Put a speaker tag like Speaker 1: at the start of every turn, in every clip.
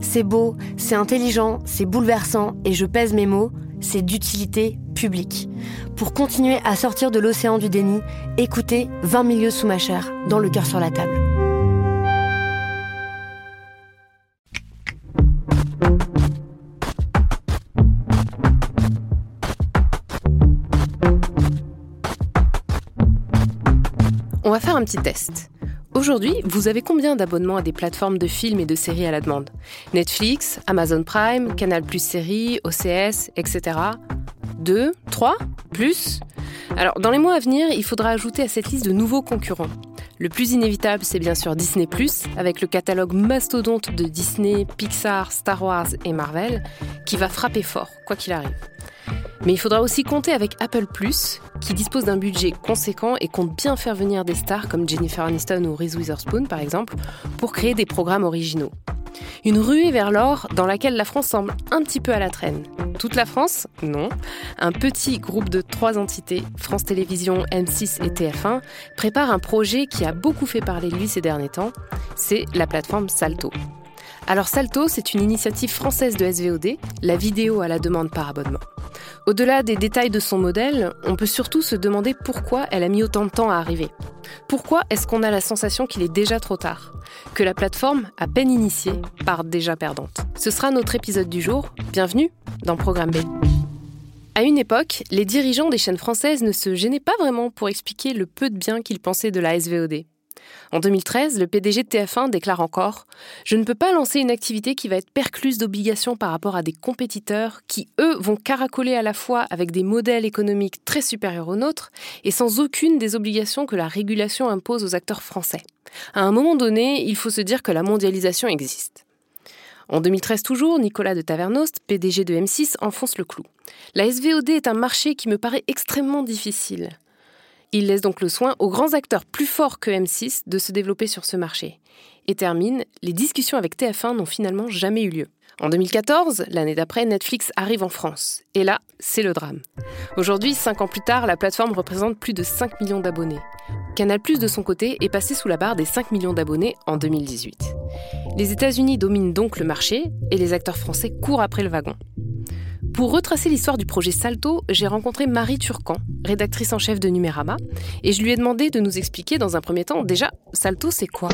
Speaker 1: C'est beau, c'est intelligent, c'est bouleversant, et je pèse mes mots, c'est d'utilité publique. Pour continuer à sortir de l'océan du déni, écoutez 20 milieux sous ma chair, dans le cœur sur la table.
Speaker 2: On va faire un petit test. Aujourd'hui, vous avez combien d'abonnements à des plateformes de films et de séries à la demande? Netflix, Amazon Prime, Canal Plus Séries, OCS, etc. Deux Trois Plus? Alors, dans les mois à venir, il faudra ajouter à cette liste de nouveaux concurrents. Le plus inévitable, c'est bien sûr Disney ⁇ avec le catalogue mastodonte de Disney, Pixar, Star Wars et Marvel, qui va frapper fort, quoi qu'il arrive. Mais il faudra aussi compter avec Apple ⁇ qui dispose d'un budget conséquent et compte bien faire venir des stars comme Jennifer Aniston ou Reese Witherspoon par exemple, pour créer des programmes originaux. Une ruée vers l'or dans laquelle la France semble un petit peu à la traîne. Toute la France Non. Un petit groupe de trois entités, France Télévisions, M6 et TF1, prépare un projet qui a beaucoup fait parler de lui ces derniers temps. C'est la plateforme Salto. Alors Salto, c'est une initiative française de SVOD, la vidéo à la demande par abonnement. Au-delà des détails de son modèle, on peut surtout se demander pourquoi elle a mis autant de temps à arriver. Pourquoi est-ce qu'on a la sensation qu'il est déjà trop tard? Que la plateforme, à peine initiée, part déjà perdante Ce sera notre épisode du jour. Bienvenue dans Programme B. À une époque, les dirigeants des chaînes françaises ne se gênaient pas vraiment pour expliquer le peu de bien qu'ils pensaient de la SVOD. En 2013, le PDG de TF1 déclare encore Je ne peux pas lancer une activité qui va être percluse d'obligations par rapport à des compétiteurs qui, eux, vont caracoler à la fois avec des modèles économiques très supérieurs aux nôtres et sans aucune des obligations que la régulation impose aux acteurs français. À un moment donné, il faut se dire que la mondialisation existe. En 2013 toujours, Nicolas de Tavernost, PDG de M6, enfonce le clou. La SVOD est un marché qui me paraît extrêmement difficile. Il laisse donc le soin aux grands acteurs plus forts que M6 de se développer sur ce marché. Et termine, les discussions avec TF1 n'ont finalement jamais eu lieu. En 2014, l'année d'après, Netflix arrive en France. Et là, c'est le drame. Aujourd'hui, cinq ans plus tard, la plateforme représente plus de 5 millions d'abonnés. Canal de son côté, est passé sous la barre des 5 millions d'abonnés en 2018. Les États-Unis dominent donc le marché et les acteurs français courent après le wagon. Pour retracer l'histoire du projet Salto, j'ai rencontré Marie Turcan, rédactrice en chef de Numérama, et je lui ai demandé de nous expliquer dans un premier temps, déjà, Salto, c'est quoi?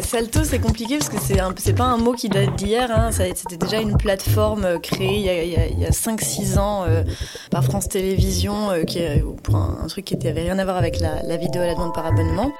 Speaker 3: Salto, c'est compliqué parce que c'est, pas un mot qui date d'hier. Hein. c'était déjà une plateforme euh, créée il y a, 5-6 ans euh, par France Télévisions, euh, pour un, truc qui n'avait rien à voir avec la vidéo à la demande par abonnement.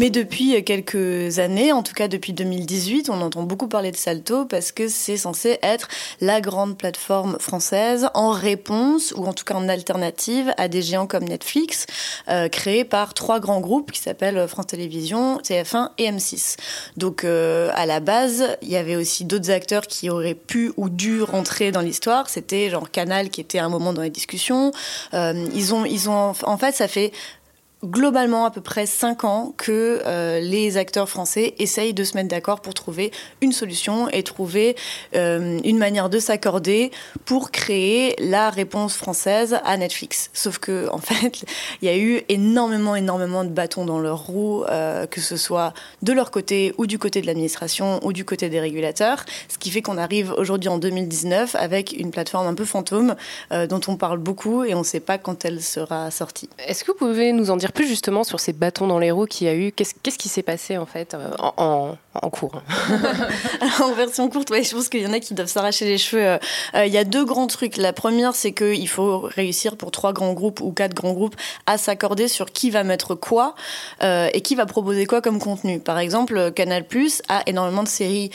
Speaker 3: Mais depuis quelques années, en tout cas depuis 2018, on entend beaucoup parler de Salto parce que c'est censé être la grande plateforme française en réponse ou en tout cas en alternative à des géants comme Netflix, euh, créés par trois grands groupes qui s'appellent France Télévisions, TF1 et M6. Donc euh, à la base, il y avait aussi d'autres acteurs qui auraient pu ou dû rentrer dans l'histoire. C'était genre Canal qui était à un moment dans les discussions. Euh, ils ont, ils ont, en fait, ça fait globalement à peu près 5 ans que euh, les acteurs français essayent de se mettre d'accord pour trouver une solution et trouver euh, une manière de s'accorder pour créer la réponse française à Netflix. Sauf que en fait, il y a eu énormément, énormément de bâtons dans leur roue, euh, que ce soit de leur côté ou du côté de l'administration ou du côté des régulateurs, ce qui fait qu'on arrive aujourd'hui en 2019 avec une plateforme un peu fantôme dont on parle beaucoup et on ne sait pas quand elle sera sortie.
Speaker 2: Est-ce que vous pouvez nous en dire plus justement sur ces bâtons dans les roues qu'il y a eu. Qu'est-ce qui s'est passé en fait en, cours
Speaker 3: En version courte, je pense qu'il y en a qui doivent s'arracher les cheveux. Il y a deux grands trucs. La première, c'est qu'il faut réussir pour trois grands groupes ou quatre grands groupes à s'accorder sur qui va mettre quoi et qui va proposer quoi comme contenu. Par exemple, Canal Plus a énormément de séries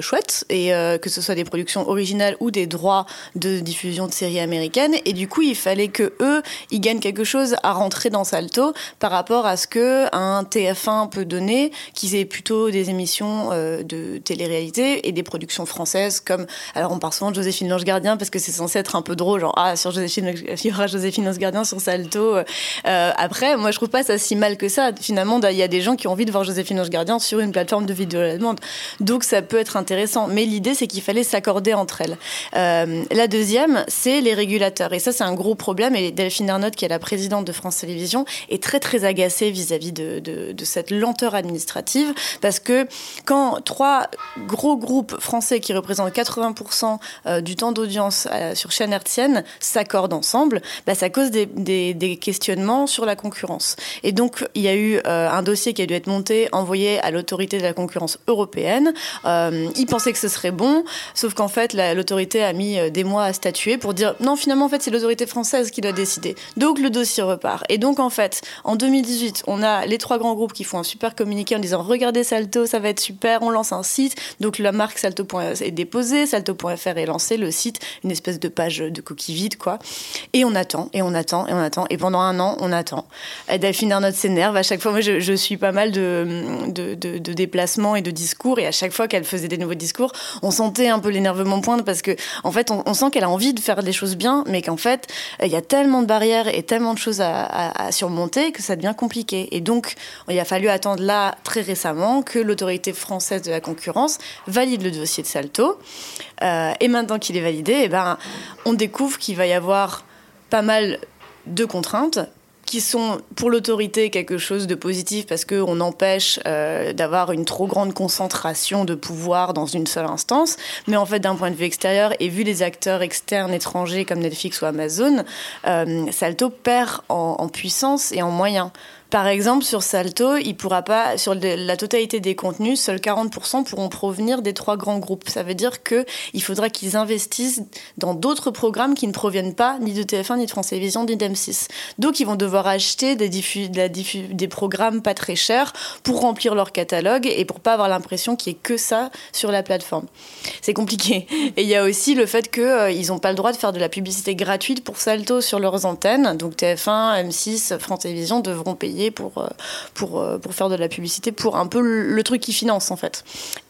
Speaker 3: chouettes et que ce soit des productions originales ou des droits de diffusion de séries américaines. Et du coup, il fallait que eux, ils gagnent quelque chose à rentrer dans Salto par rapport à ce que un TF1 peut donner, qu'ils aient plutôt des émissions euh, de télé-réalité et des productions françaises comme, alors on parle souvent de Joséphine Lange Gardien parce que c'est censé être un peu drôle, genre ah sur Joséphine, il y aura Joséphine Lange Gardien sur Salto. Euh, après, moi je trouve pas ça si mal que ça. Finalement, il y a des gens qui ont envie de voir Joséphine Lange Gardien sur une plateforme de vidéo à la demande, donc ça peut être intéressant. Mais l'idée c'est qu'il fallait s'accorder entre elles. Euh, la deuxième, c'est les régulateurs. Et ça, c'est un gros problème. Et Delphine Ernotte, qui est la présidente de France Télévisions, est très, très agacée vis-à-vis de, cette lenteur administrative. Parce que quand trois gros groupes français qui représentent 80% euh, du temps d'audience euh, sur chaîne hertzienne s'accordent ensemble, bah, ça cause des, questionnements sur la concurrence. Et donc, il y a eu un dossier qui a dû être monté, envoyé à l'autorité de la concurrence européenne. ils pensaient que ce serait bon, sauf qu'en fait, l'autorité a mis euh, des mois à statuer pour dire non, finalement, en fait, c'est l'autorité française qui doit décider. Donc le dossier repart. Et donc, en fait, en 2018, on a les trois grands groupes qui font un super communiqué en disant regardez Salto, ça va être super, on lance un site. Donc la marque Salto est déposée, Salto.fr est lancé, le site, une espèce de page de coquille vide, quoi. Et on attend, et on attend, et on attend. Et pendant un an, on attend. Et Delphine Arnaud s'énerve. À chaque fois, moi, je, suis pas mal de, déplacements et de discours. Et à chaque fois qu'elle faisait des nouveaux discours, on sentait un peu l'énervement poindre parce que, en fait, on, sent qu'elle a envie de faire des choses bien, mais qu'en fait, il y a tellement de barrières et tellement de choses à, surmonter que ça devient compliqué. Et donc, il a fallu attendre là, très récemment, que l'autorité française de la concurrence valide le dossier de Salto. Euh, et maintenant qu'il est validé, eh ben, on découvre qu'il va y avoir pas mal de contraintes qui sont pour l'autorité quelque chose de positif parce qu'on empêche euh, d'avoir une trop grande concentration de pouvoir dans une seule instance. Mais en fait, d'un point de vue extérieur, et vu les acteurs externes étrangers comme Netflix ou Amazon, euh, Salto perd en puissance et en moyens. Par exemple, sur Salto, il pourra pas, sur la totalité des contenus, seuls 40% pourront provenir des trois grands groupes. Ça veut dire qu'il faudra qu'ils investissent dans d'autres programmes qui ne proviennent pas ni de TF1, ni de France Télévisions, ni d'M6. Donc, ils vont devoir acheter des, programmes pas très chers pour remplir leur catalogue et pour pas avoir l'impression qu'il n'y ait que ça sur la plateforme. C'est compliqué. Et il y a aussi le fait qu'ils euh, n'ont pas le droit de faire de la publicité gratuite pour Salto sur leurs antennes. Donc, TF1, M6, France Télévisions devront payer pour, euh, euh, pour faire de la publicité, pour un peu le truc qui finance en fait.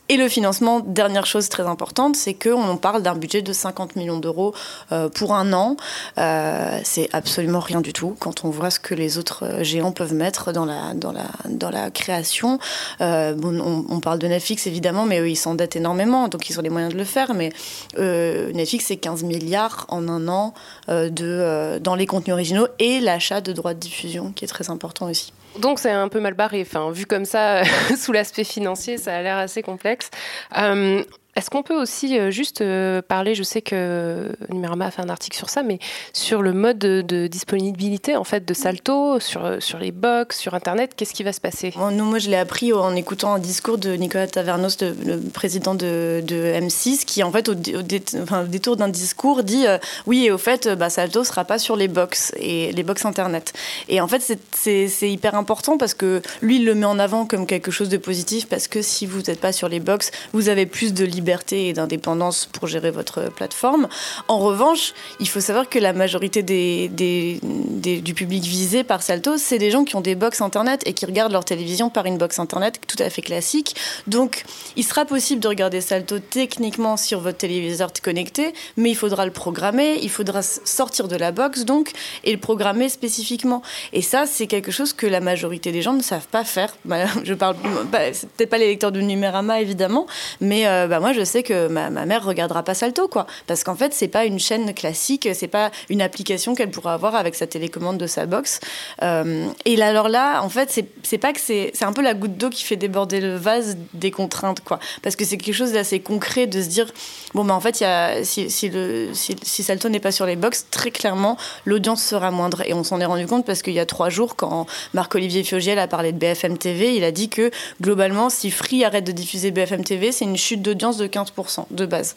Speaker 3: Et le financement, dernière chose très importante, c'est qu'on parle d'un budget de 50 millions d'euros euh, pour un an. Euh, c'est absolument rien du tout quand on voit ce que les autres euh, géants peuvent mettre dans la, création. on, parle de Netflix évidemment, mais eux, ils s'endettent énormément, donc ils ont les moyens de le faire. Mais Netflix, c'est 15 milliards en un an de, dans les contenus originaux et l'achat de droits de diffusion, qui est très important aussi.
Speaker 2: Donc c'est un peu mal barré. Enfin, vu comme ça, sous l'aspect financier, ça a l'air assez complexe. Euh, est-ce qu'on peut aussi euh, juste euh, parler, je sais que Numérama a fait un article sur ça, mais sur le mode de, disponibilité en fait de Salto, sur, euh, sur les box, sur Internet, qu'est-ce qui va se passer?
Speaker 3: Moi, je l'ai appris en écoutant un discours de Nicolas Tavernos, le président de, M6, qui en fait, au, détour d'un discours, dit oui, et au fait, bah, Salto sera pas sur les box et les box Internet. Et en fait, c'est hyper important parce que lui, il le met en avant comme quelque chose de positif parce que si vous n'êtes pas sur les box, vous avez plus de liberté et d'indépendance pour gérer votre plateforme. En revanche, il faut savoir que la majorité du public visé par Salto, c'est des gens qui ont des box internet et qui regardent leur télévision par une box internet tout à fait classique. Donc, il sera possible de regarder Salto techniquement sur votre téléviseur connecté, mais il faudra le programmer, il faudra sortir de la box donc et le programmer spécifiquement. Et ça, c'est quelque chose que la majorité des gens ne savent pas faire. Bah, je parle, bah, peut-être pas les lecteurs de Numérama évidemment, mais euh, bah, moi je sais que ma, ma mère regardera pas Salto, quoi. Parce qu'en fait, c'est pas une chaîne classique, c'est pas une application qu'elle pourra avoir avec sa télécommande de sa box. Euh, et là, alors là, en fait, c'est pas que c'est un peu la goutte d'eau qui fait déborder le vase des contraintes, quoi. Parce que c'est quelque chose d'assez concret de se dire, bon, bah en fait, y a, si, si, le, si, si Salto n'est pas sur les box, très clairement, l'audience sera moindre. Et on s'en est rendu compte parce qu'il y a trois jours, quand Marc-Olivier Fiogiel a parlé de BFM TV, il a dit que globalement, si Free arrête de diffuser BFM TV, c'est une chute d'audience de 15% de base.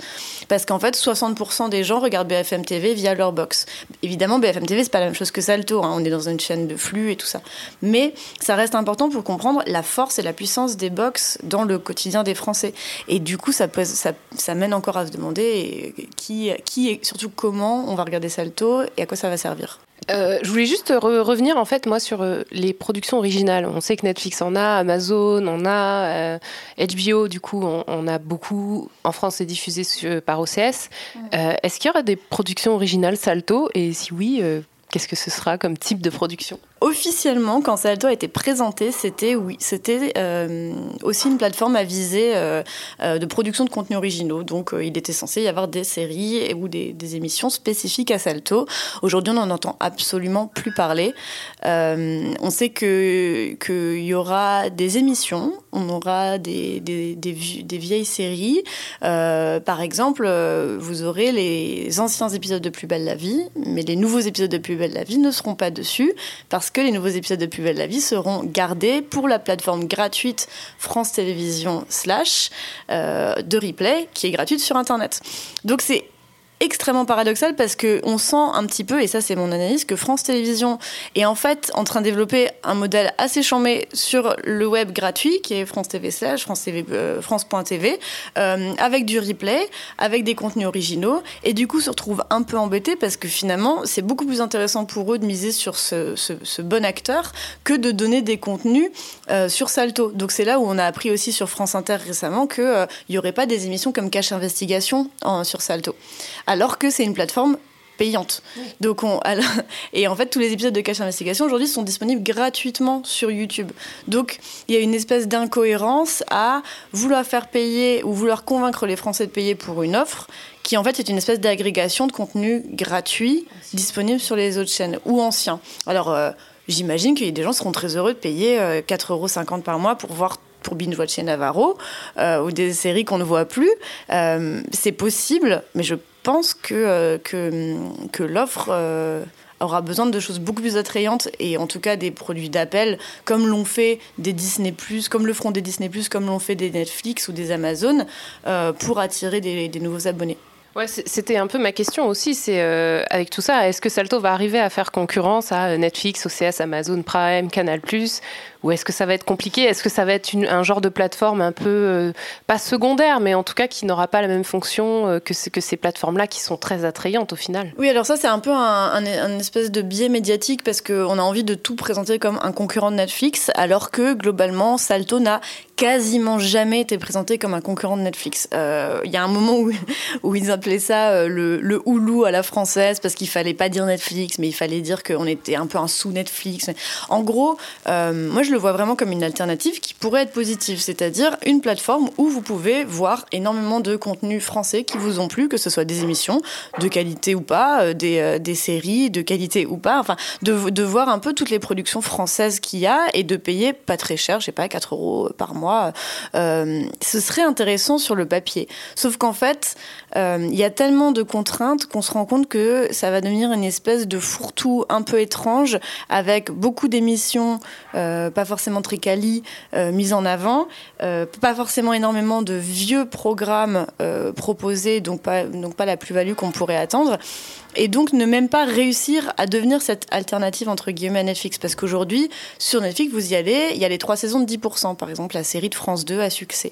Speaker 3: Parce qu'en fait, 60% des gens regardent BFM TV via leur box. Évidemment, BFM TV, c'est pas la même chose que Salto. Hein. On est dans une chaîne de flux et tout ça. Mais ça reste important pour comprendre la force et la puissance des box dans le quotidien des Français. Et du coup, ça, ça, ça mène encore à se demander qui, qui et surtout comment on va regarder Salto et à quoi ça va servir.
Speaker 2: Euh, je voulais juste revenir en fait moi sur euh, les productions originales. On sait que Netflix en a, Amazon en a, HBO euh, du coup on, a beaucoup. En France c'est diffusé par OCS. Est-ce qu'il y aura des productions originales Salto? Et si oui, qu'est-ce que ce sera comme type de production?
Speaker 3: Officiellement, quand Salto a été présenté, c'était oui, c'était euh, aussi une plateforme à viser euh, euh, de production de contenus originaux. Donc, il était censé y avoir des séries ou des, émissions spécifiques à Salto. Aujourd'hui, on n'en entend absolument plus parler. on sait que qu'il y aura des émissions, on aura des, des, des vieilles séries. par exemple, vous aurez les anciens épisodes de Plus belle la vie, mais les nouveaux épisodes de Plus belle la vie ne seront pas dessus parce que les nouveaux épisodes de Plus belle la vie seront gardés pour la plateforme gratuite France Télévisions slash euh, de replay qui est gratuite sur Internet. Donc c'est extrêmement paradoxal parce que on sent un petit peu, et ça c'est mon analyse, que France Télévisions est en fait en train de développer un modèle assez chambé sur le web gratuit, qui est France TV slash, France TV, euh, France.tv, euh, avec du replay, avec des contenus originaux, et du coup se retrouve un peu embêté parce que finalement c'est beaucoup plus intéressant pour eux de miser sur ce, ce, bon acteur que de donner des contenus euh, sur Salto. Donc c'est là où on a appris aussi sur France Inter récemment qu'il n'y aurait pas des émissions comme Cache Investigation sur Salto alors que c'est une plateforme payante. Donc on, et en fait, tous les épisodes de Cache Investigation aujourd'hui sont disponibles gratuitement sur YouTube. Donc il y a une espèce d'incohérence à vouloir faire payer ou vouloir convaincre les Français de payer pour une offre qui en fait est une espèce d'agrégation de contenu gratuit disponible sur les autres chaînes ou anciens. Alors euh, j'imagine qu'il y a des gens qui seront très heureux de payer 4,50 euh, euros par mois pour voir pour binge-watcher Navarro euh, ou des séries qu'on ne voit plus. c'est possible, mais je que, euh, que, que l'offre euh, aura besoin de choses beaucoup plus attrayantes et en tout cas des produits d'appel comme l'ont fait des Disney+, comme le feront des Disney+, comme l'ont fait des Netflix ou des Amazon euh, pour attirer des, des nouveaux abonnés.
Speaker 2: Ouais, c'était un peu ma question aussi. C'est avec tout ça, est-ce que Salto va arriver à faire concurrence à Netflix, OCS, Amazon Prime, Canal+, ou est-ce que ça va être compliqué? Est-ce que ça va être un genre de plateforme un peu, euh, pas secondaire, mais en tout cas qui n'aura pas la même fonction euh, que, ces plateformes-là qui sont très attrayantes au final?
Speaker 3: Oui, alors ça c'est un peu un, espèce de biais médiatique parce qu'on a envie de tout présenter comme un concurrent de Netflix, alors que globalement Salto n'a quasiment jamais été présenté comme un concurrent de Netflix. Euh, il y a un moment où, où ils appelaient ça le, le Hulu à la française parce qu'il fallait pas dire Netflix, mais il fallait dire qu'on était un peu un sous Netflix. En gros, moi je je le vois vraiment comme une alternative qui pourrait être positive, c'est-à-dire une plateforme où vous pouvez voir énormément de contenus français qui vous ont plu, que ce soit des émissions de qualité ou pas, euh, des, euh, des séries de qualité ou pas, enfin, de, de, voir un peu toutes les productions françaises qu'il y a et de payer pas très cher, je sais pas, 4 euros par mois. Euh, ce serait intéressant sur le papier. Sauf qu'en fait, il y a tellement de contraintes qu'on se rend compte que ça va devenir une espèce de fourre-tout un peu étrange avec beaucoup d'émissions pas forcément très quali euh, en avant, euh, pas forcément énormément de vieux programmes euh, proposés, donc pas, donc pas la plus-value qu'on pourrait attendre et donc ne même pas réussir à devenir cette alternative entre guillemets à Netflix. Parce qu'aujourd'hui, sur Netflix, vous y allez, il y a les trois saisons de 10%, par exemple la série de France 2 à succès.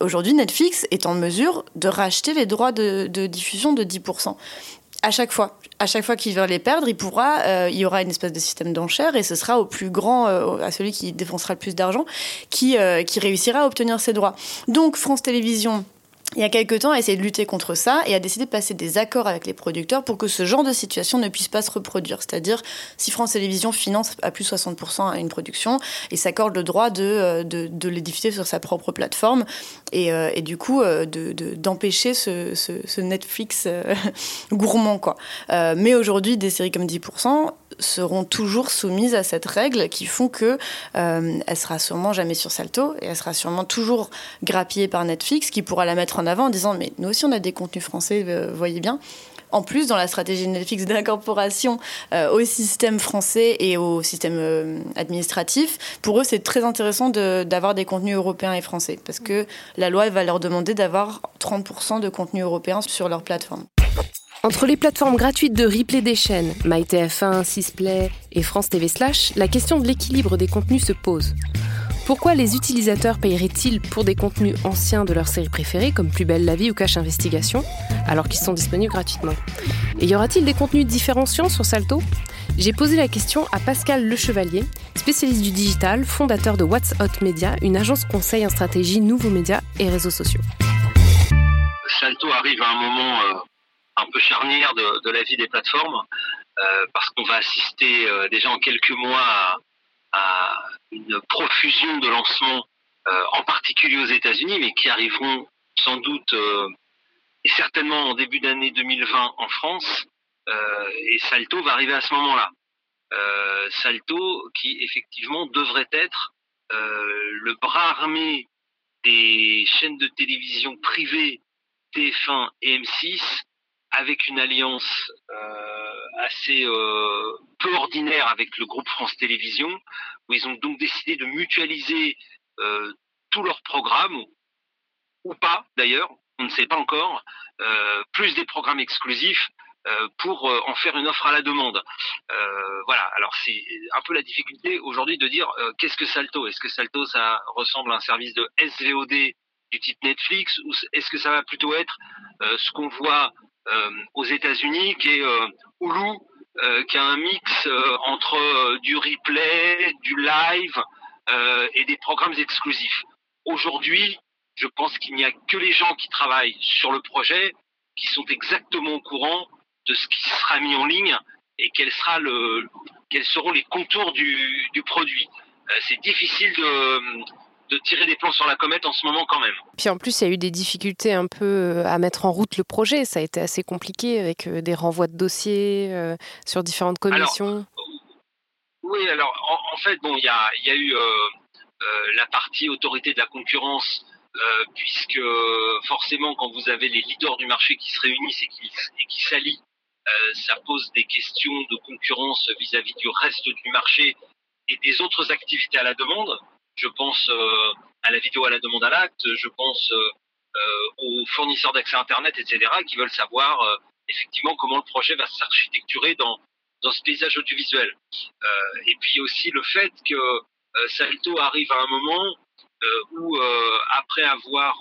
Speaker 3: Aujourd'hui, Netflix est en mesure de racheter les droits de diffusion de 10% à chaque fois. À chaque fois qu'il veut les perdre, il pourra, euh, il y aura une espèce de système d'enchères et ce sera au plus grand, euh, à celui qui défoncera le plus d'argent, qui, euh, qui réussira à obtenir ses droits. Donc France Télévisions il y a quelques temps, a essayé de lutter contre ça et a décidé de passer des accords avec les producteurs pour que ce genre de situation ne puisse pas se reproduire. C'est-à-dire, si France Télévisions finance à plus 60% à une production et s'accorde le droit de, euh, de, de diffuser sur sa propre plateforme et, euh, du coup euh, d'empêcher de, ce, ce, ce, Netflix gourmand. Quoi. mais aujourd'hui, des séries comme 10%, seront toujours soumises à cette règle qui font que euh, elle sera sûrement jamais sur Salto et elle sera sûrement toujours grappillée par Netflix qui pourra la mettre en avant en disant mais nous aussi on a des contenus français, euh, voyez bien. En plus, dans la stratégie de Netflix d'incorporation euh, au système français et au système euh, administratif, pour eux, c'est très intéressant d'avoir des contenus européens et français parce que la loi va leur demander d'avoir 30% de contenus européens sur leur plateforme.
Speaker 2: Entre les plateformes gratuites de replay des chaînes, MyTF1, Sisplay et France TV Slash, la question de l'équilibre des contenus se pose. Pourquoi les utilisateurs paieraient-ils pour des contenus anciens de leur série préférée, comme Plus belle la vie ou Cache Investigation, alors qu'ils sont disponibles gratuitement? Et y aura-t-il des contenus différenciants sur Salto? J'ai posé la question à Pascal Lechevalier, spécialiste du digital, fondateur de What's Hot Media, une agence conseil en stratégie nouveaux médias et réseaux sociaux.
Speaker 4: Salto arrive à un moment euh, un peu charnière de, la vie des plateformes, euh, parce qu'on va assister euh, déjà en quelques mois à, une profusion de lancements, euh, en particulier aux États-Unis, mais qui arriveront sans doute et certainement en début d'année 2020 en France. et Salto va arriver à ce moment-là. Salto, qui effectivement devrait être le bras armé des chaînes de télévision privées TF1 et M6 avec une alliance euh, assez euh, peu ordinaire avec le groupe France Télévisions, où ils ont donc décidé de mutualiser euh, tous leurs programmes, ou pas d'ailleurs, on ne sait pas encore, plus des programmes exclusifs pour en faire une offre à la demande. voilà, alors c'est un peu la difficulté aujourd'hui de dire qu'est-ce que Salto? Est-ce que Salto ça ressemble à un service de SVOD du type Netflix? Ou est-ce que ça va plutôt être ce qu'on voit aux États-Unis, qui est euh, Hulu, euh, qui a un mix entre du replay, du live et des programmes exclusifs. Aujourd'hui, je pense qu'il n'y a que les gens qui travaillent sur le projet qui sont exactement au courant de ce qui sera mis en ligne et quels seront les contours du produit. c'est difficile de, de tirer des plans sur la comète en ce moment quand même.
Speaker 2: Puis en plus, il y a eu des difficultés un peu euh, à mettre en route le projet. Ça a été assez compliqué avec euh, des renvois de dossiers euh, sur différentes commissions.
Speaker 4: oui, alors en, fait, bon, il y a, y a, eu la partie autorité de la concurrence. puisque forcément, quand vous avez les leaders du marché qui se réunissent et qui, et qui s'allient, ça pose des questions de concurrence vis à -vis du reste du marché et des autres activités à la demande je pense euh, à la vidéo à la demande à l'acte, je pense euh, euh, aux fournisseurs d'accès Internet, etc., qui veulent savoir effectivement comment le projet va s'architecturer dans, dans ce paysage audiovisuel. et puis aussi le fait que Salto arrive à un moment où, après avoir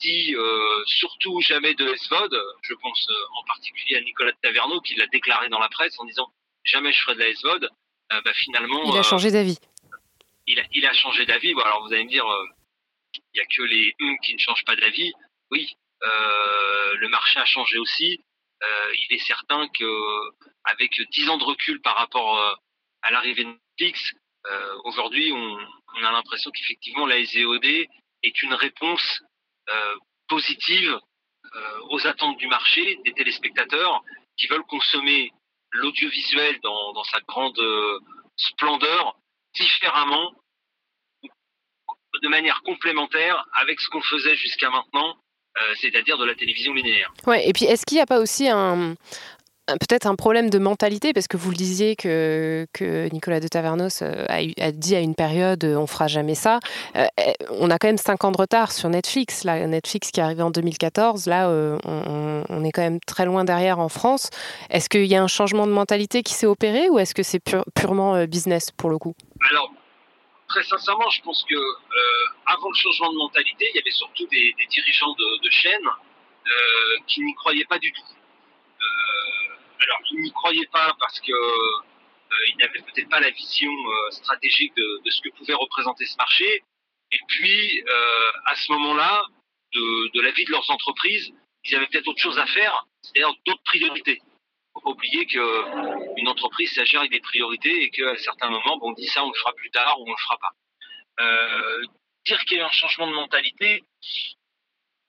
Speaker 4: dit surtout jamais de SVOD, je pense en particulier à Nicolas Taverneau qui l'a déclaré dans la presse en disant jamais je ferai de la SVOD, bah, finalement...
Speaker 2: Il a changé d'avis
Speaker 4: il a, changé d'avis. Bon, alors vous allez me dire, euh, il n'y a que les hum qui ne changent pas d'avis. Oui, euh, le marché a changé aussi. Euh, il est certain que avec 10 ans de recul par rapport à l'arrivée de Netflix, aujourd'hui, on, a l'impression qu'effectivement la SVOD est une réponse positive aux attentes du marché, des téléspectateurs qui veulent consommer l'audiovisuel dans, sa grande splendeur différemment, de manière complémentaire avec ce qu'on faisait jusqu'à maintenant, euh, c'est-à-dire de la télévision linéaire.
Speaker 2: Ouais, et puis est-ce qu'il n'y a pas aussi un, peut-être un problème de mentalité, parce que vous le disiez que, Nicolas de Tavernos euh, a, dit à une période on fera jamais ça. Euh, eh, on a quand même 5 ans de retard sur Netflix. Netflix qui est arrivé en 2014, là, on, est quand même très loin derrière en France. Est-ce qu'il y a un changement de mentalité qui s'est opéré ou est-ce que c'est purement business pour le coup?
Speaker 4: Alors, très sincèrement, je pense que euh, avant le changement de mentalité, il y avait surtout des, dirigeants de, chaînes euh, qui n'y croyaient pas du tout. Euh, alors, ils n'y croyaient pas parce que ils n'avaient peut-être pas la vision stratégique de, ce que pouvait représenter ce marché. Et puis, à ce moment-là, de, la vie de leurs entreprises, ils avaient peut-être autre chose à faire, c'est-à-dire d'autres priorités. Il faut pas oublier qu'une entreprise, gère avec des priorités et qu'à certains moments, on dit ça, on le fera plus tard ou on le fera pas. Euh, dire qu'il y a un changement de mentalité,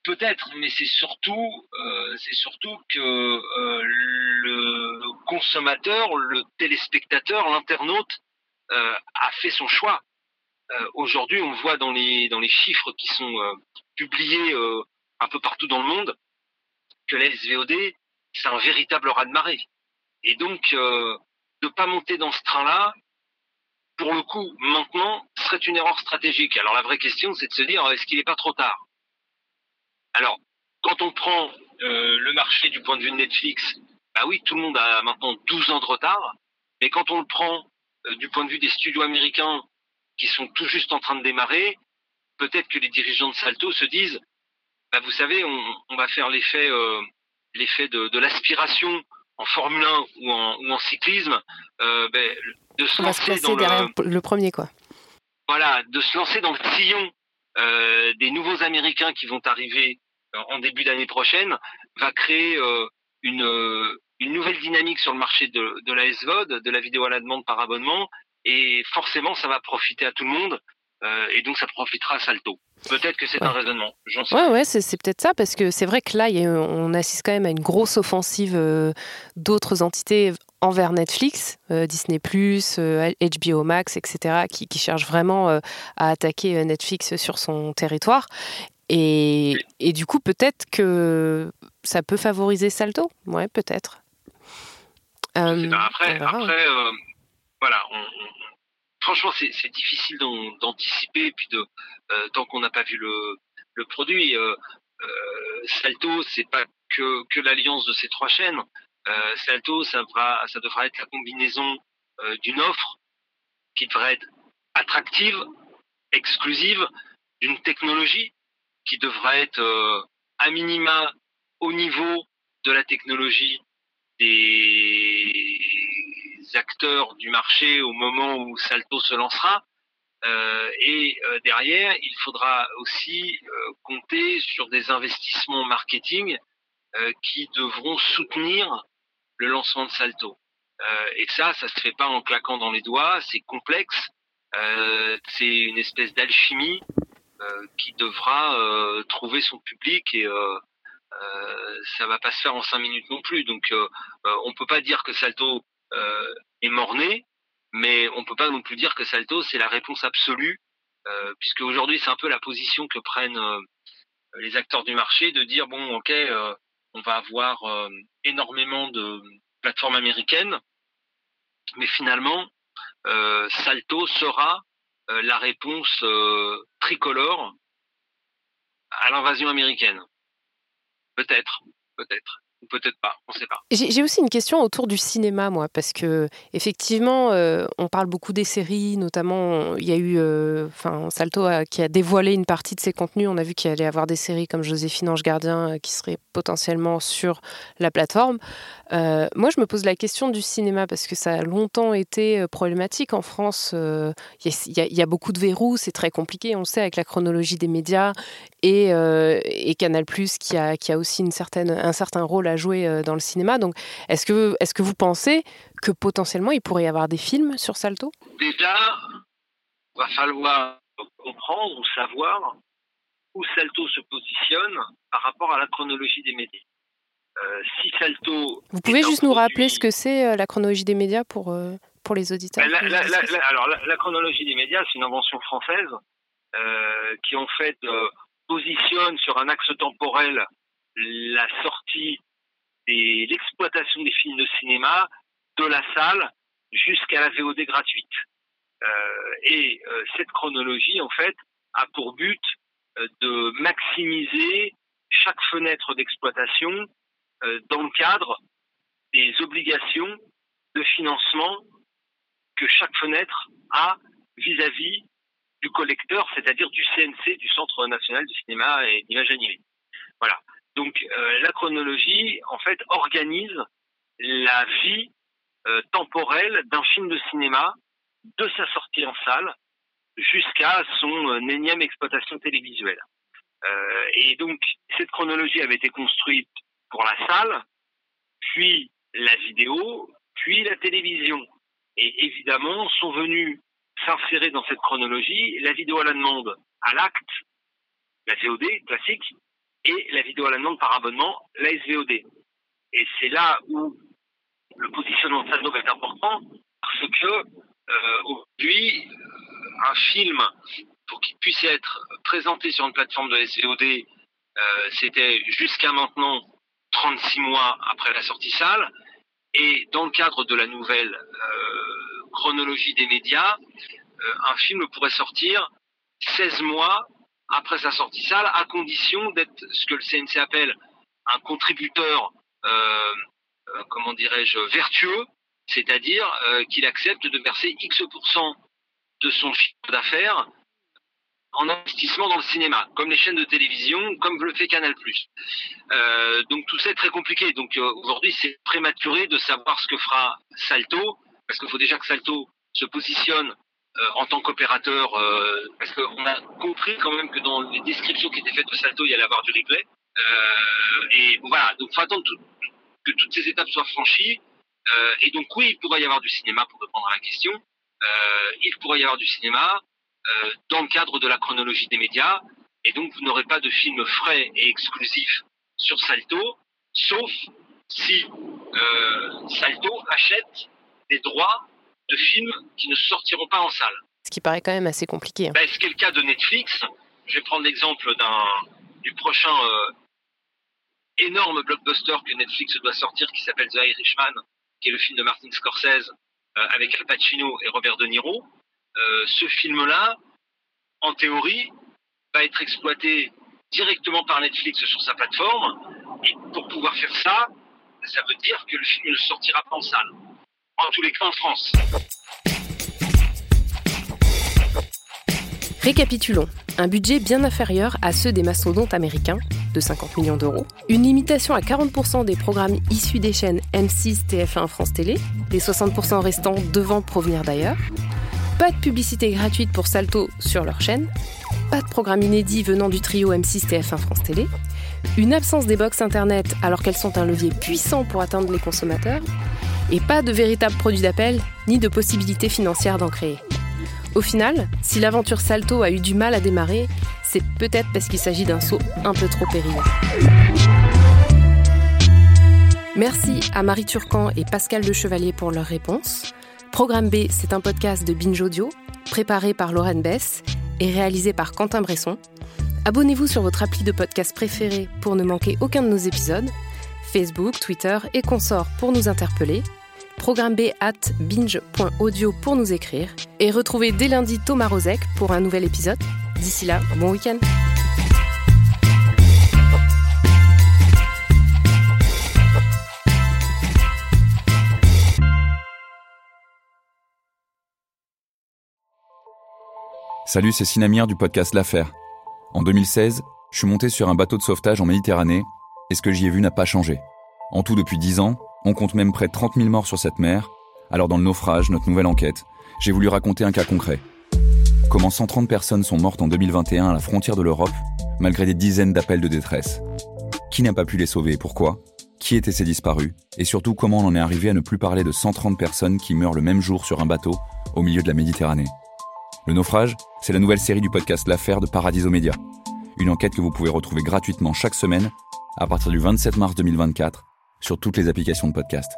Speaker 4: peut-être, mais c'est surtout, euh, c'est surtout que euh, le consommateur, le téléspectateur, l'internaute a fait son choix. Aujourd'hui, on voit dans les dans les chiffres qui sont publiés un peu partout dans le monde que la SVOD, c'est un véritable raz-de-marée. Et donc, ne pas monter dans ce train-là, pour le coup, maintenant, serait une erreur stratégique. Alors la vraie question, c'est de se dire, est-ce qu'il n'est pas trop tard? Alors, quand on prend euh, le marché du point de vue de Netflix, bah oui, tout le monde a maintenant 12 ans de retard, mais quand on le prend euh, du point de vue des studios américains qui sont tout juste en train de démarrer, peut-être que les dirigeants de Salto se disent, bah vous savez, on, va faire l'effet euh, l'effet de, de l'aspiration en Formule 1 ou en, ou en cyclisme, euh, ben, de se lancer dans
Speaker 2: le, premier quoi.
Speaker 4: Voilà, de se lancer dans le sillon des nouveaux Américains qui vont arriver en début d'année prochaine, va créer une, une nouvelle dynamique sur le marché de, de la SVOD, de la vidéo à la demande par abonnement, et forcément ça va profiter à tout le monde. Euh, et donc ça profitera à Salto. Peut-être que c'est un raisonnement.
Speaker 2: Sais ouais, ouais, c'est peut-être ça, parce que c'est vrai que là, on assiste quand même à une grosse offensive euh, d'autres entités envers Netflix, euh, Disney+, HBO Max, etc., qui, qui cherchent vraiment à attaquer Netflix sur son territoire. Et, et du coup, peut-être que ça peut favoriser Salto. Ouais, peut-être.
Speaker 4: après, après voilà, on, franchement, c'est difficile d'anticiper. Puis de euh, tant qu'on n'a pas vu le, le produit, euh, euh, Salto, c'est pas que, que l'alliance de ces trois chaînes. Euh, Salto, ça devra, ça devra être la combinaison euh, d'une offre qui devrait être attractive, exclusive, d'une technologie qui devrait être à minima au niveau de la technologie des acteurs du marché au moment où Salto se lancera. Euh, et euh, derrière, il faudra aussi euh, compter sur des investissements marketing qui devront soutenir le lancement de Salto. et ça, ça se fait pas en claquant dans les doigts, c'est complexe, c'est une espèce d'alchimie qui devra trouver son public et ça va pas se faire en cinq minutes non plus. Donc, on peut pas dire que Salto euh, est mort-né, mais on peut pas non plus dire que Salto c'est la réponse absolue, euh, puisque aujourd'hui c'est un peu la position que prennent euh, les acteurs du marché de dire bon ok on va avoir énormément de plateformes américaines, mais finalement Salto sera la réponse tricolore à l'invasion américaine. Peut-être, peut-être peut-être pas, on ne sait pas.
Speaker 2: J'ai aussi une question autour du cinéma, moi, parce que effectivement, euh, on parle beaucoup des séries, notamment, il y a eu, euh, enfin, Salto qui a dévoilé une partie de ses contenus. On a vu qu'il allait avoir des séries comme Joséphine Ange Gardien euh, qui seraient potentiellement sur la plateforme. moi, je me pose la question du cinéma parce que ça a longtemps été problématique en France. Il y, a beaucoup de verrous, c'est très compliqué, on sait, avec la chronologie des médias et, et Canal qui a, qui a aussi une certaine, un certain rôle à jouer euh, dans le cinéma. Donc, est-ce que, est que vous pensez que potentiellement il pourrait y avoir des films sur Salto?
Speaker 4: Déjà, il va falloir comprendre ou savoir où Salto se positionne par rapport à la chronologie des médias. Euh, si Salto.
Speaker 2: Vous pouvez juste nous rappeler ce que c'est euh, la chronologie des médias pour, pour les auditeurs
Speaker 4: ben, Alors, la, chronologie des médias, c'est une invention française qui, en fait, positionne sur un axe temporel la sortie et l'exploitation des films de cinéma de la salle jusqu'à la VOD gratuite. Euh, et euh, cette chronologie, en fait, a pour but euh, de maximiser chaque fenêtre d'exploitation euh, dans le cadre des obligations de financement que chaque fenêtre a vis-à-vis du collecteur, c'est-à-dire du CNC, du Centre national du cinéma et d'image animée. Voilà. Donc euh, la chronologie, en fait, organise la vie euh, temporelle d'un film de cinéma de sa sortie en salle jusqu'à son euh, énième exploitation télévisuelle. Et donc, cette chronologie avait été construite pour la salle, puis la vidéo, puis la télévision. Et évidemment, sont venus s'insérer dans cette chronologie la vidéo à la demande à l'acte, la VOD classique, et la vidéo à la demande par abonnement, la SVOD. Et c'est là où le positionnement de Salto est important, parce que euh, aujourd'hui, un film, pour qu'il puisse être présenté sur une plateforme de SVOD, euh, c'était jusqu'à maintenant 36 mois après la sortie salle. Et dans le cadre de la nouvelle euh, chronologie des médias, euh, un film pourrait sortir 16 mois après sa sortie salle, à condition d'être ce que le CNC appelle un contributeur, euh, comment dirais-je, vertueux, c'est-à-dire qu'il accepte de verser X% de son chiffre d'affaires en investissement dans le cinéma, comme les chaînes de télévision, comme le fait Canal+. Euh, donc tout ça est très compliqué. Donc euh, aujourd'hui, c'est prématuré de savoir ce que fera Salto, parce qu'il faut déjà que Salto se positionne euh, en tant qu'opérateur, parce qu'on a compris quand même que dans les descriptions qui étaient faites de Salto, il y allait avoir du replay. et voilà, donc il faut attendre que toutes ces étapes soient franchies. et donc oui, il pourrait y avoir du cinéma pour répondre à la question. il pourrait y avoir du cinéma. Euh, dans le cadre de la chronologie des médias. Et donc, vous n'aurez pas de film frais et exclusif sur Salto, sauf si euh, Salto achète des droits de films qui ne sortiront pas en salle.
Speaker 2: Ce qui paraît quand même assez compliqué. Hein.
Speaker 4: Ben, ce qui est le cas de Netflix. Je vais prendre l'exemple d'un du prochain euh, énorme blockbuster que Netflix doit sortir qui s'appelle The Irishman, qui est le film de Martin Scorsese avec Al Pacino et Robert De Niro. Euh, ce film-là, en théorie, va être exploité directement par Netflix sur sa plateforme. Et pour pouvoir faire ça, ça veut dire que le film ne sortira pas en salle.
Speaker 2: Récapitulons. Un budget bien inférieur à ceux des mastodontes américains, de 50 millions d'euros. Une limitation à 40% des programmes issus des chaînes M6, TF1, France Télé, les 60% restants devant provenir d'ailleurs. Pas de publicité gratuite pour Salto sur leur chaîne, pas de programme inédit venant du trio M6 TF1 France Télé, une absence des box internet alors qu'elles sont un levier puissant pour atteindre les consommateurs, et pas de véritable produit d'appel ni de possibilité financière d'en créer. Au final, si l'aventure Salto a eu du mal à démarrer, c'est peut-être parce qu'il s'agit d'un saut un peu trop périlleux. Merci à Marie Turcan et Pascal de Chevalier pour leurs réponses. Programme B, c'est un podcast de Binge Audio, préparé par Lauren Bess et réalisé par Quentin Bresson. Abonnez-vous sur votre appli de podcast préféré pour ne manquer aucun de nos épisodes. Facebook, Twitter et consorts pour nous interpeller. Programme B at binge.audio pour nous écrire. Et retrouvez dès lundi Thomas Rozek pour un nouvel épisode. D'ici là, bon week-end.
Speaker 5: Salut, c'est Sinamir du podcast L'Affaire. En 2016, je suis monté sur un bateau de sauvetage en Méditerranée et ce que j'y ai vu n'a pas changé. En tout, depuis 10 ans, on compte même près de 30 000 morts sur cette mer. Alors, dans le naufrage, notre nouvelle enquête, j'ai voulu raconter un cas concret. Comment 130 personnes sont mortes en 2021 à la frontière de l'Europe, malgré des dizaines d'appels de détresse. Qui n'a pas pu les sauver et pourquoi? Qui étaient ces disparus? Et surtout, comment on en est arrivé à ne plus parler de 130 personnes qui meurent le même jour sur un bateau au milieu de la Méditerranée? Le naufrage, c'est la nouvelle série du podcast L'affaire de Paradiso Média. Une enquête que vous pouvez retrouver gratuitement chaque semaine à partir du 27 mars 2024 sur toutes les applications de podcast.